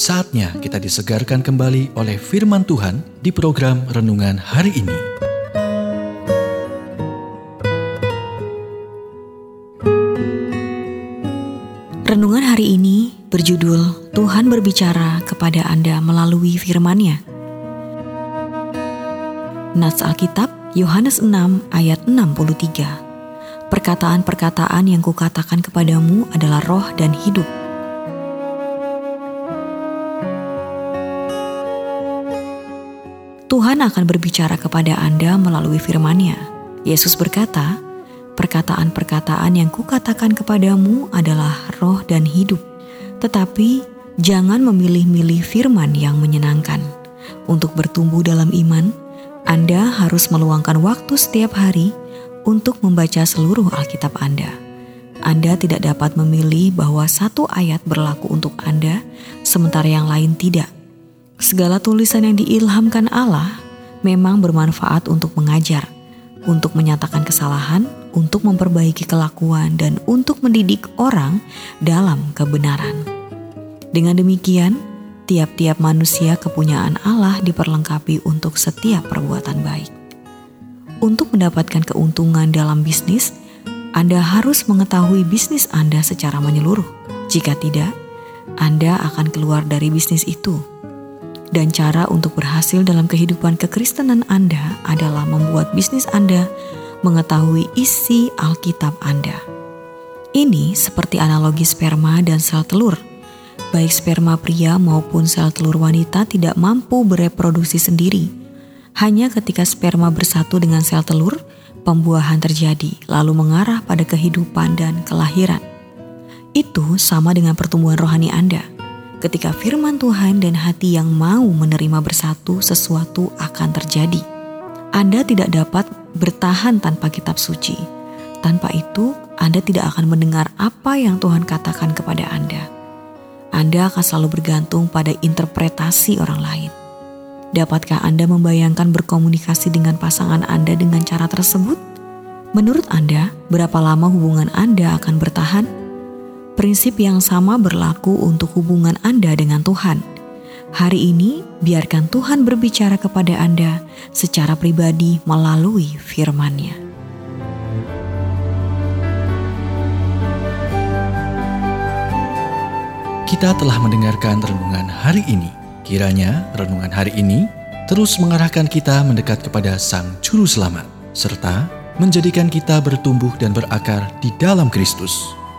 Saatnya kita disegarkan kembali oleh firman Tuhan di program renungan hari ini. Renungan hari ini berjudul Tuhan berbicara kepada Anda melalui firman-Nya. Nats Alkitab Yohanes 6 ayat 63. Perkataan-perkataan yang kukatakan kepadamu adalah roh dan hidup Tuhan akan berbicara kepada Anda melalui firman-Nya. Yesus berkata, perkataan-perkataan yang kukatakan kepadamu adalah roh dan hidup. Tetapi jangan memilih-milih firman yang menyenangkan. Untuk bertumbuh dalam iman, Anda harus meluangkan waktu setiap hari untuk membaca seluruh Alkitab Anda. Anda tidak dapat memilih bahwa satu ayat berlaku untuk Anda, sementara yang lain tidak. Segala tulisan yang diilhamkan Allah memang bermanfaat untuk mengajar, untuk menyatakan kesalahan, untuk memperbaiki kelakuan, dan untuk mendidik orang dalam kebenaran. Dengan demikian, tiap-tiap manusia kepunyaan Allah diperlengkapi untuk setiap perbuatan baik. Untuk mendapatkan keuntungan dalam bisnis, Anda harus mengetahui bisnis Anda secara menyeluruh. Jika tidak, Anda akan keluar dari bisnis itu dan cara untuk berhasil dalam kehidupan kekristenan Anda adalah membuat bisnis Anda mengetahui isi Alkitab Anda. Ini seperti analogi sperma dan sel telur. Baik sperma pria maupun sel telur wanita tidak mampu bereproduksi sendiri. Hanya ketika sperma bersatu dengan sel telur, pembuahan terjadi, lalu mengarah pada kehidupan dan kelahiran. Itu sama dengan pertumbuhan rohani Anda ketika firman Tuhan dan hati yang mau menerima bersatu, sesuatu akan terjadi. Anda tidak dapat bertahan tanpa kitab suci. Tanpa itu, Anda tidak akan mendengar apa yang Tuhan katakan kepada Anda. Anda akan selalu bergantung pada interpretasi orang lain. Dapatkah Anda membayangkan berkomunikasi dengan pasangan Anda dengan cara tersebut? Menurut Anda, berapa lama hubungan Anda akan bertahan? Prinsip yang sama berlaku untuk hubungan Anda dengan Tuhan. Hari ini, biarkan Tuhan berbicara kepada Anda secara pribadi melalui firman-Nya. Kita telah mendengarkan renungan hari ini. Kiranya renungan hari ini terus mengarahkan kita mendekat kepada Sang Juru Selamat, serta menjadikan kita bertumbuh dan berakar di dalam Kristus.